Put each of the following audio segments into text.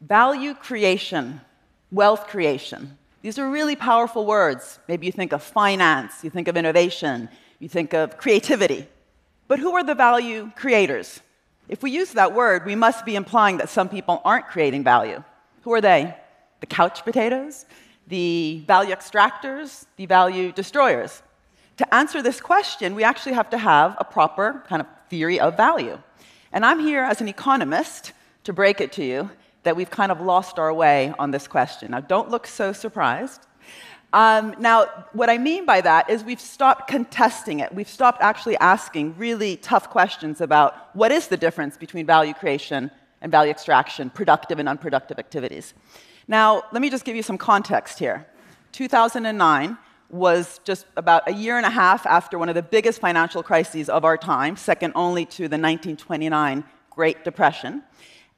Value creation, wealth creation. These are really powerful words. Maybe you think of finance, you think of innovation, you think of creativity. But who are the value creators? If we use that word, we must be implying that some people aren't creating value. Who are they? The couch potatoes? The value extractors? The value destroyers? To answer this question, we actually have to have a proper kind of theory of value. And I'm here as an economist to break it to you that we've kind of lost our way on this question. Now, don't look so surprised. Um, now, what I mean by that is we've stopped contesting it. We've stopped actually asking really tough questions about what is the difference between value creation and value extraction, productive and unproductive activities. Now, let me just give you some context here. 2009 was just about a year and a half after one of the biggest financial crises of our time, second only to the 1929 Great Depression.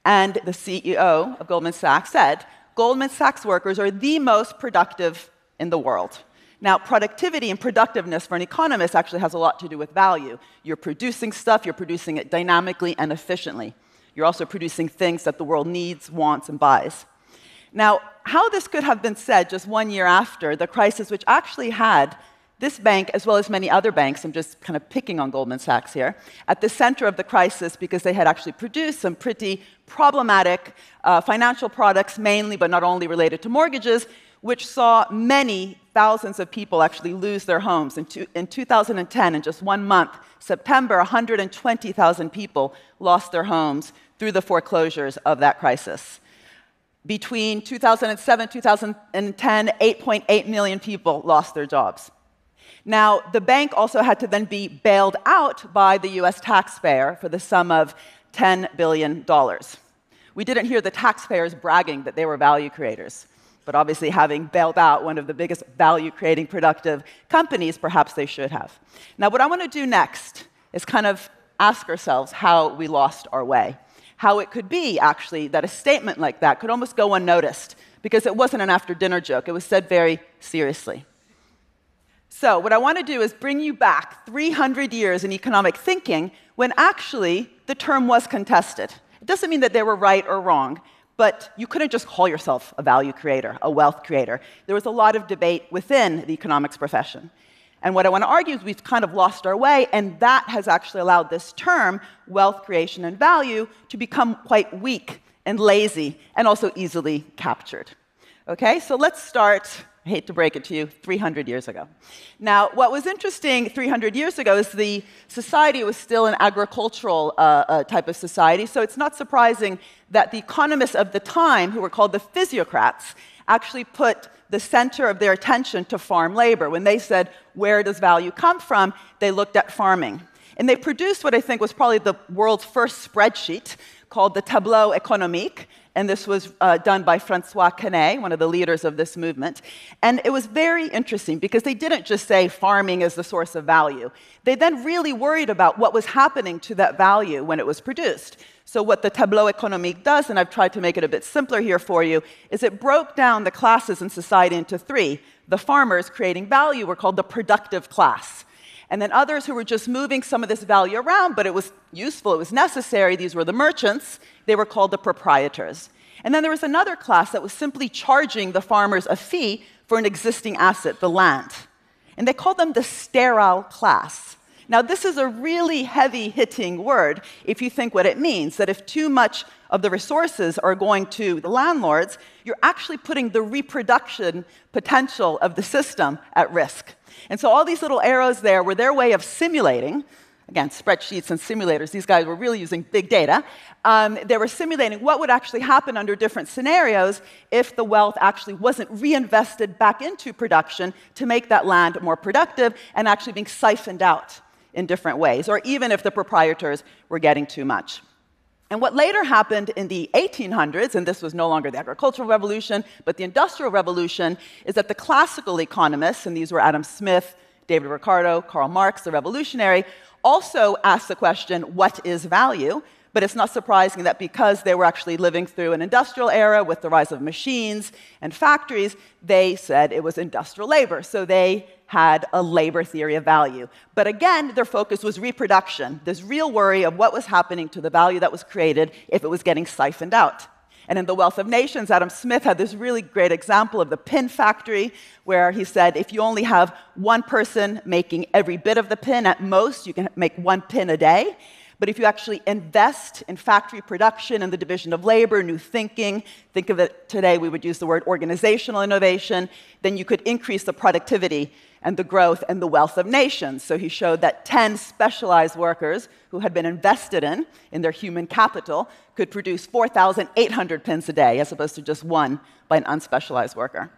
And the CEO of Goldman Sachs said Goldman Sachs workers are the most productive in the world. Now, productivity and productiveness for an economist actually has a lot to do with value. You're producing stuff, you're producing it dynamically and efficiently. You're also producing things that the world needs, wants, and buys. Now, how this could have been said just one year after the crisis, which actually had this bank, as well as many other banks, I'm just kind of picking on Goldman Sachs here, at the center of the crisis because they had actually produced some pretty problematic uh, financial products, mainly but not only related to mortgages, which saw many thousands of people actually lose their homes. In, two, in 2010, in just one month, September, 120,000 people lost their homes through the foreclosures of that crisis. Between 2007 and 2010, 8.8 million people lost their jobs. Now, the bank also had to then be bailed out by the US taxpayer for the sum of $10 billion. We didn't hear the taxpayers bragging that they were value creators. But obviously, having bailed out one of the biggest value creating productive companies, perhaps they should have. Now, what I want to do next is kind of ask ourselves how we lost our way. How it could be, actually, that a statement like that could almost go unnoticed because it wasn't an after dinner joke, it was said very seriously. So, what I want to do is bring you back 300 years in economic thinking when actually the term was contested. It doesn't mean that they were right or wrong, but you couldn't just call yourself a value creator, a wealth creator. There was a lot of debate within the economics profession. And what I want to argue is we've kind of lost our way, and that has actually allowed this term, wealth creation and value, to become quite weak and lazy and also easily captured. Okay, so let's start I hate to break it to you, 300 years ago. Now, what was interesting 300 years ago is the society was still an agricultural uh, uh, type of society, so it's not surprising that the economists of the time, who were called the physiocrats, actually put the center of their attention to farm labor. When they said, Where does value come from? they looked at farming. And they produced what I think was probably the world's first spreadsheet called the Tableau Économique, and this was uh, done by Francois Quesnay, one of the leaders of this movement. And it was very interesting because they didn't just say farming is the source of value. They then really worried about what was happening to that value when it was produced. So, what the Tableau Économique does, and I've tried to make it a bit simpler here for you, is it broke down the classes in society into three. The farmers creating value were called the productive class. And then others who were just moving some of this value around, but it was useful, it was necessary. These were the merchants. They were called the proprietors. And then there was another class that was simply charging the farmers a fee for an existing asset, the land. And they called them the sterile class. Now, this is a really heavy hitting word if you think what it means that if too much of the resources are going to the landlords, you're actually putting the reproduction potential of the system at risk. And so all these little arrows there were their way of simulating, again, spreadsheets and simulators, these guys were really using big data. Um, they were simulating what would actually happen under different scenarios if the wealth actually wasn't reinvested back into production to make that land more productive and actually being siphoned out in different ways, or even if the proprietors were getting too much. And what later happened in the 1800s, and this was no longer the agricultural revolution, but the industrial revolution, is that the classical economists, and these were Adam Smith, David Ricardo, Karl Marx, the revolutionary, also asked the question, what is value? But it's not surprising that because they were actually living through an industrial era with the rise of machines and factories, they said it was industrial labor. So they had a labor theory of value. But again, their focus was reproduction, this real worry of what was happening to the value that was created if it was getting siphoned out. And in The Wealth of Nations, Adam Smith had this really great example of the pin factory, where he said if you only have one person making every bit of the pin, at most, you can make one pin a day. But if you actually invest in factory production and the division of labor, new thinking, think of it today, we would use the word organizational innovation, then you could increase the productivity and the growth and the wealth of nations. So he showed that 10 specialized workers who had been invested in, in their human capital, could produce 4,800 pins a day, as opposed to just one by an unspecialized worker.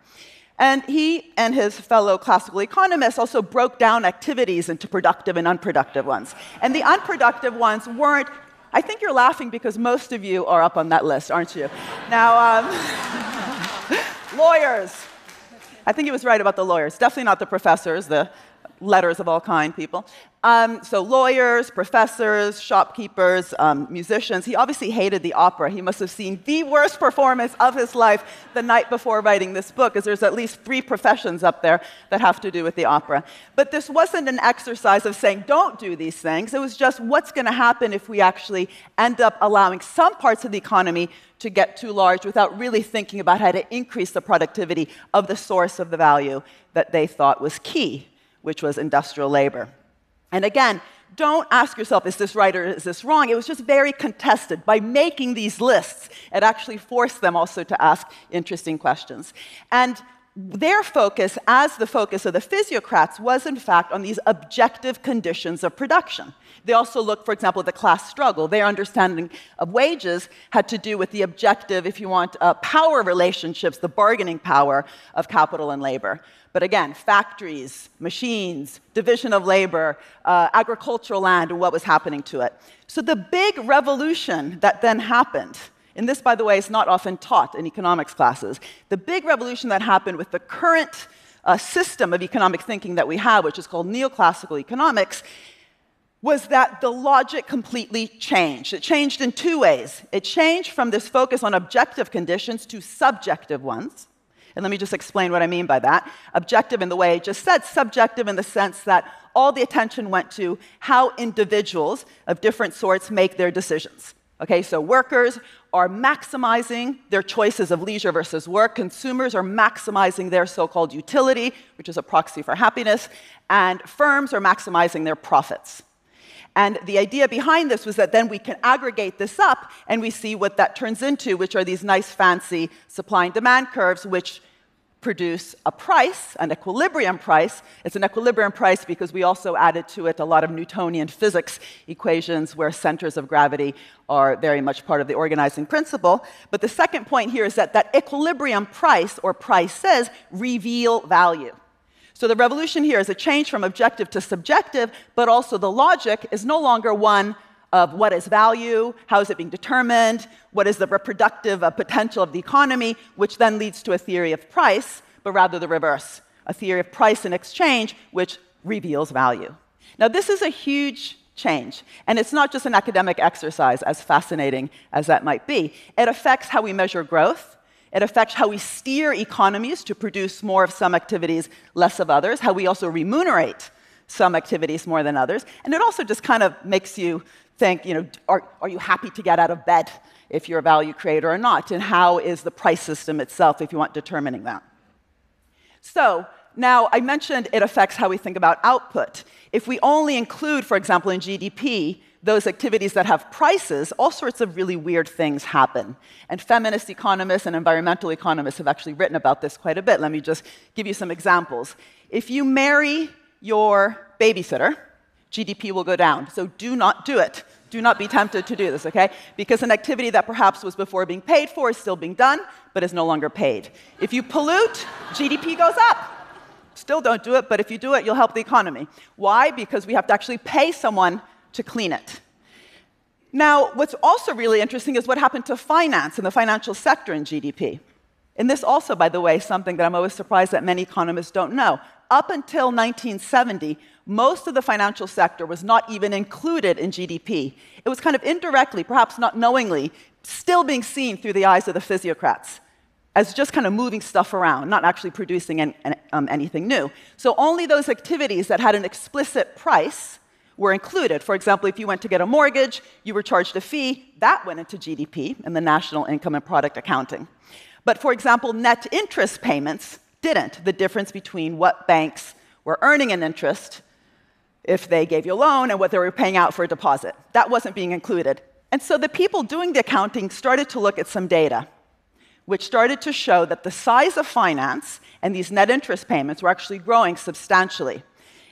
And he and his fellow classical economists also broke down activities into productive and unproductive ones. And the unproductive ones weren't, I think you're laughing because most of you are up on that list, aren't you? Now, um, lawyers, I think he was right about the lawyers. Definitely not the professors, the letters of all kind people. Um, so, lawyers, professors, shopkeepers, um, musicians. He obviously hated the opera. He must have seen the worst performance of his life the night before writing this book, as there's at least three professions up there that have to do with the opera. But this wasn't an exercise of saying, don't do these things. It was just what's going to happen if we actually end up allowing some parts of the economy to get too large without really thinking about how to increase the productivity of the source of the value that they thought was key, which was industrial labor. And again, don't ask yourself, is this right or is this wrong? It was just very contested. By making these lists, it actually forced them also to ask interesting questions. And their focus, as the focus of the physiocrats, was in fact on these objective conditions of production. They also look, for example, at the class struggle. Their understanding of wages had to do with the objective, if you want, uh, power relationships, the bargaining power of capital and labor. But again, factories, machines, division of labor, uh, agricultural land, and what was happening to it. So the big revolution that then happened, and this, by the way, is not often taught in economics classes, the big revolution that happened with the current uh, system of economic thinking that we have, which is called neoclassical economics, was that the logic completely changed. It changed in two ways. It changed from this focus on objective conditions to subjective ones. And let me just explain what I mean by that. Objective in the way I just said, subjective in the sense that all the attention went to how individuals of different sorts make their decisions. Okay, so workers are maximizing their choices of leisure versus work. Consumers are maximizing their so called utility, which is a proxy for happiness. And firms are maximizing their profits. And the idea behind this was that then we can aggregate this up and we see what that turns into, which are these nice, fancy supply and demand curves, which produce a price, an equilibrium price. It's an equilibrium price because we also added to it a lot of Newtonian physics equations where centers of gravity are very much part of the organizing principle. But the second point here is that that equilibrium price or prices reveal value. So the revolution here is a change from objective to subjective, but also the logic is no longer one of what is value, how is it being determined, what is the reproductive uh, potential of the economy, which then leads to a theory of price, but rather the reverse a theory of price and exchange, which reveals value. Now, this is a huge change, and it's not just an academic exercise, as fascinating as that might be. It affects how we measure growth, it affects how we steer economies to produce more of some activities, less of others, how we also remunerate some activities more than others. And it also just kind of makes you think, you know, are, are you happy to get out of bed if you're a value creator or not? And how is the price system itself, if you want, determining that? So, now, I mentioned it affects how we think about output. If we only include, for example, in GDP, those activities that have prices, all sorts of really weird things happen. And feminist economists and environmental economists have actually written about this quite a bit. Let me just give you some examples. If you marry your babysitter, GDP will go down. So do not do it. Do not be tempted to do this, okay? Because an activity that perhaps was before being paid for is still being done, but is no longer paid. If you pollute, GDP goes up. Still don't do it, but if you do it, you'll help the economy. Why? Because we have to actually pay someone to clean it. Now, what's also really interesting is what happened to finance and the financial sector in GDP. And this also, by the way, is something that I'm always surprised that many economists don't know. Up until 1970, most of the financial sector was not even included in GDP. It was kind of indirectly, perhaps not knowingly, still being seen through the eyes of the physiocrats as just kind of moving stuff around, not actually producing any, um, anything new. So only those activities that had an explicit price were included. For example, if you went to get a mortgage, you were charged a fee, that went into GDP and the national income and product accounting. But for example, net interest payments didn't. The difference between what banks were earning in interest if they gave you a loan and what they were paying out for a deposit. That wasn't being included. And so the people doing the accounting started to look at some data, which started to show that the size of finance and these net interest payments were actually growing substantially.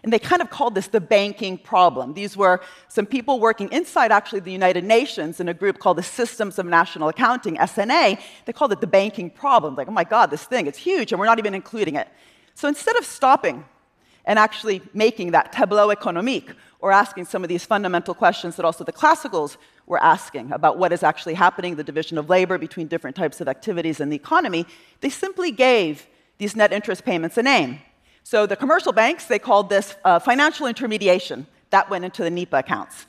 And they kind of called this the banking problem. These were some people working inside actually the United Nations in a group called the Systems of National Accounting, SNA. They called it the banking problem. Like, oh my God, this thing, it's huge, and we're not even including it. So instead of stopping and actually making that tableau économique or asking some of these fundamental questions that also the classicals were asking about what is actually happening, the division of labor between different types of activities in the economy, they simply gave these net interest payments a name. So the commercial banks, they called this uh, financial intermediation. That went into the NIPA accounts.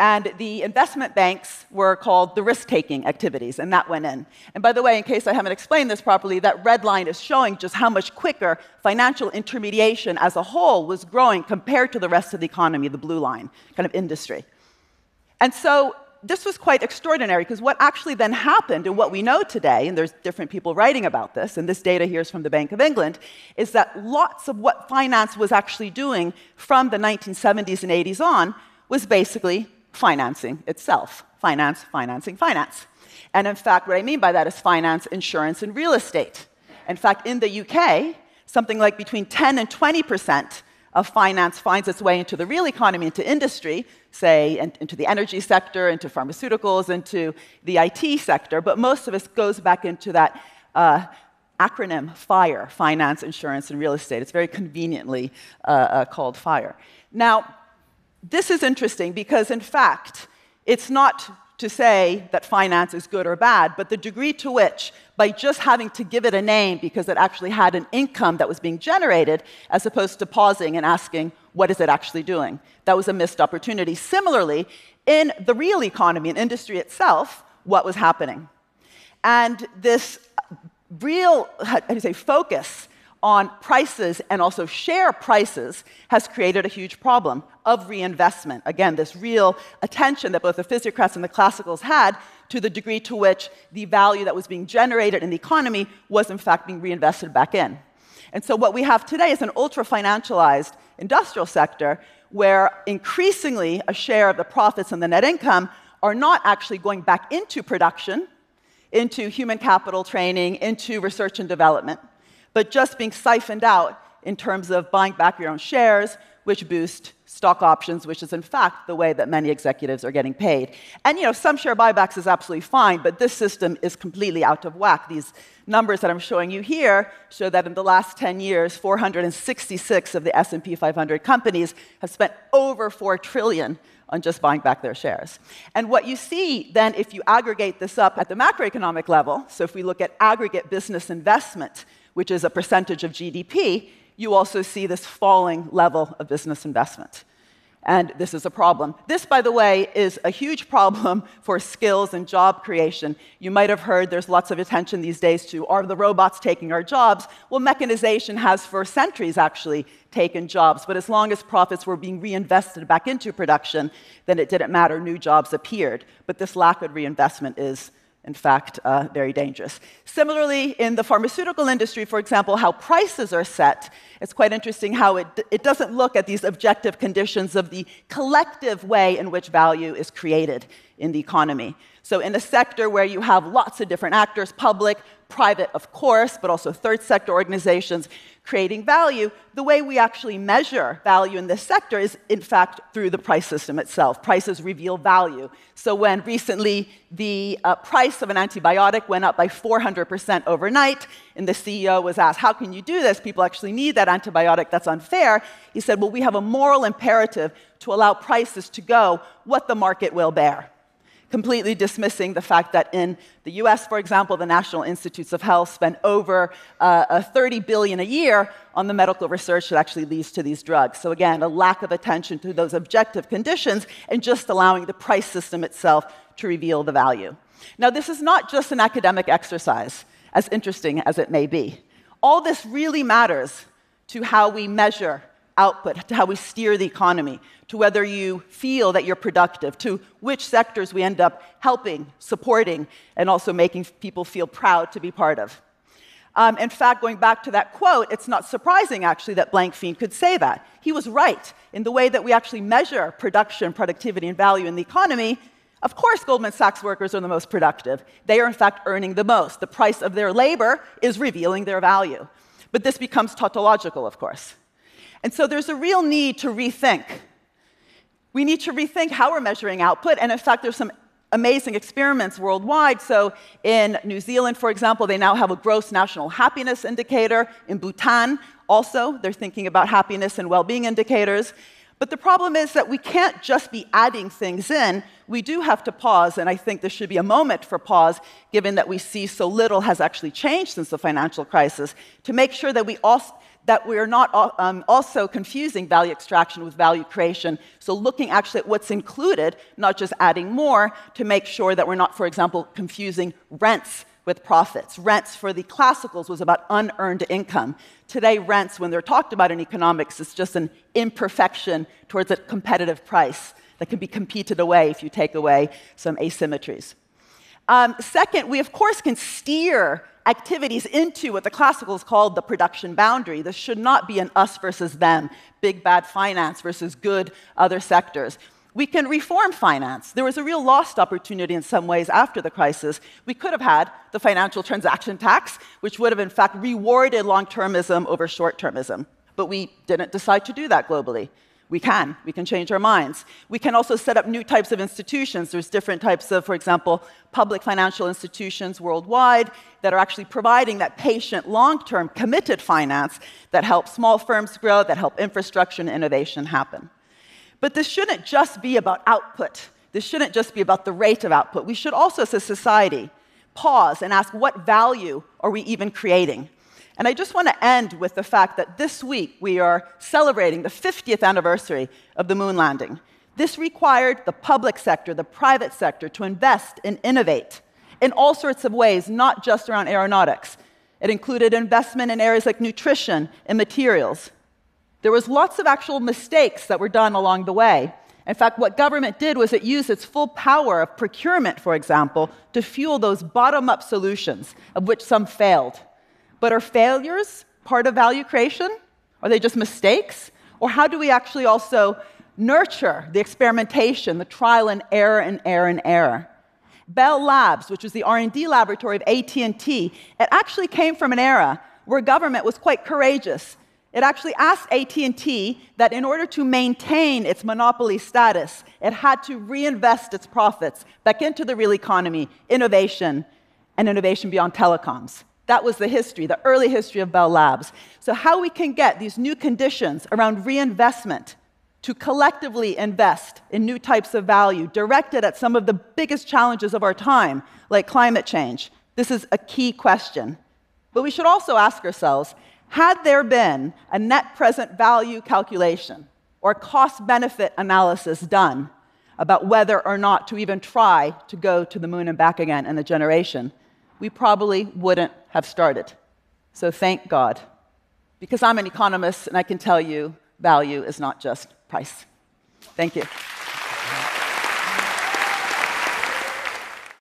And the investment banks were called the risk taking activities, and that went in. And by the way, in case I haven't explained this properly, that red line is showing just how much quicker financial intermediation as a whole was growing compared to the rest of the economy, the blue line, kind of industry. And so this was quite extraordinary because what actually then happened and what we know today, and there's different people writing about this, and this data here is from the Bank of England, is that lots of what finance was actually doing from the 1970s and 80s on was basically financing itself. Finance, financing, finance. And in fact, what I mean by that is finance, insurance, and real estate. In fact, in the UK, something like between 10 and 20 percent of finance finds its way into the real economy, into industry, say, into the energy sector, into pharmaceuticals, into the IT sector, but most of it goes back into that uh, acronym FIRE finance, insurance, and real estate. It's very conveniently uh, uh, called FIRE. Now, this is interesting because, in fact, it's not to say that finance is good or bad, but the degree to which, by just having to give it a name because it actually had an income that was being generated, as opposed to pausing and asking, what is it actually doing? That was a missed opportunity. Similarly, in the real economy and industry itself, what was happening? And this real, how do you say, focus on prices and also share prices has created a huge problem of reinvestment. Again, this real attention that both the physiocrats and the classicals had to the degree to which the value that was being generated in the economy was in fact being reinvested back in. And so what we have today is an ultra financialized industrial sector where increasingly a share of the profits and the net income are not actually going back into production, into human capital training, into research and development but just being siphoned out in terms of buying back your own shares, which boost stock options, which is in fact the way that many executives are getting paid. And you know, some share buybacks is absolutely fine, but this system is completely out of whack. These numbers that I'm showing you here show that in the last 10 years, 466 of the S&P 500 companies have spent over 4 trillion on just buying back their shares. And what you see then, if you aggregate this up at the macroeconomic level, so if we look at aggregate business investment, which is a percentage of GDP, you also see this falling level of business investment. And this is a problem. This, by the way, is a huge problem for skills and job creation. You might have heard there's lots of attention these days to are the robots taking our jobs? Well, mechanization has for centuries actually taken jobs, but as long as profits were being reinvested back into production, then it didn't matter, new jobs appeared. But this lack of reinvestment is in fact, uh, very dangerous. Similarly, in the pharmaceutical industry, for example, how prices are set, it's quite interesting how it, it doesn't look at these objective conditions of the collective way in which value is created in the economy. So, in a sector where you have lots of different actors, public, private, of course, but also third sector organizations creating value, the way we actually measure value in this sector is, in fact, through the price system itself. Prices reveal value. So, when recently the uh, price of an antibiotic went up by 400% overnight, and the CEO was asked, How can you do this? People actually need that antibiotic. That's unfair. He said, Well, we have a moral imperative to allow prices to go what the market will bear completely dismissing the fact that in the US, for example, the National Institutes of Health spend over uh, 30 billion a year on the medical research that actually leads to these drugs. So again, a lack of attention to those objective conditions and just allowing the price system itself to reveal the value. Now, this is not just an academic exercise, as interesting as it may be. All this really matters to how we measure output, to how we steer the economy, to whether you feel that you're productive, to which sectors we end up helping, supporting, and also making people feel proud to be part of. Um, in fact, going back to that quote, it's not surprising actually that Blankfein could say that. He was right in the way that we actually measure production, productivity, and value in the economy. Of course, Goldman Sachs workers are the most productive. They are, in fact, earning the most. The price of their labor is revealing their value. But this becomes tautological, of course. And so there's a real need to rethink. We need to rethink how we're measuring output. And in fact, there's some amazing experiments worldwide. So, in New Zealand, for example, they now have a gross national happiness indicator. In Bhutan, also, they're thinking about happiness and well being indicators. But the problem is that we can't just be adding things in. We do have to pause, and I think there should be a moment for pause, given that we see so little has actually changed since the financial crisis, to make sure that we also that we're not um, also confusing value extraction with value creation. So, looking actually at what's included, not just adding more, to make sure that we're not, for example, confusing rents with profits. Rents for the classicals was about unearned income. Today, rents, when they're talked about in economics, is just an imperfection towards a competitive price that can be competed away if you take away some asymmetries. Um, second, we of course can steer activities into what the classicals called the production boundary. This should not be an us versus them, big bad finance versus good other sectors. We can reform finance. There was a real lost opportunity in some ways after the crisis. We could have had the financial transaction tax, which would have in fact rewarded long termism over short termism. But we didn't decide to do that globally. We can. We can change our minds. We can also set up new types of institutions. There's different types of, for example, public financial institutions worldwide that are actually providing that patient, long term, committed finance that helps small firms grow, that help infrastructure and innovation happen. But this shouldn't just be about output. This shouldn't just be about the rate of output. We should also, as a society, pause and ask what value are we even creating? And I just want to end with the fact that this week we are celebrating the 50th anniversary of the moon landing. This required the public sector, the private sector, to invest and innovate in all sorts of ways, not just around aeronautics. It included investment in areas like nutrition and materials. There was lots of actual mistakes that were done along the way. In fact, what government did was it used its full power of procurement, for example, to fuel those bottom up solutions, of which some failed. But are failures part of value creation? Are they just mistakes? Or how do we actually also nurture the experimentation, the trial and error and error and error? Bell Labs, which was the R&D laboratory of AT&T, it actually came from an era where government was quite courageous. It actually asked AT&T that in order to maintain its monopoly status, it had to reinvest its profits back into the real economy, innovation, and innovation beyond telecoms. That was the history, the early history of Bell Labs. So, how we can get these new conditions around reinvestment to collectively invest in new types of value directed at some of the biggest challenges of our time, like climate change, this is a key question. But we should also ask ourselves had there been a net present value calculation or cost benefit analysis done about whether or not to even try to go to the moon and back again in a generation, we probably wouldn't have started. So thank God. Because I'm an economist and I can tell you value is not just price. Thank you.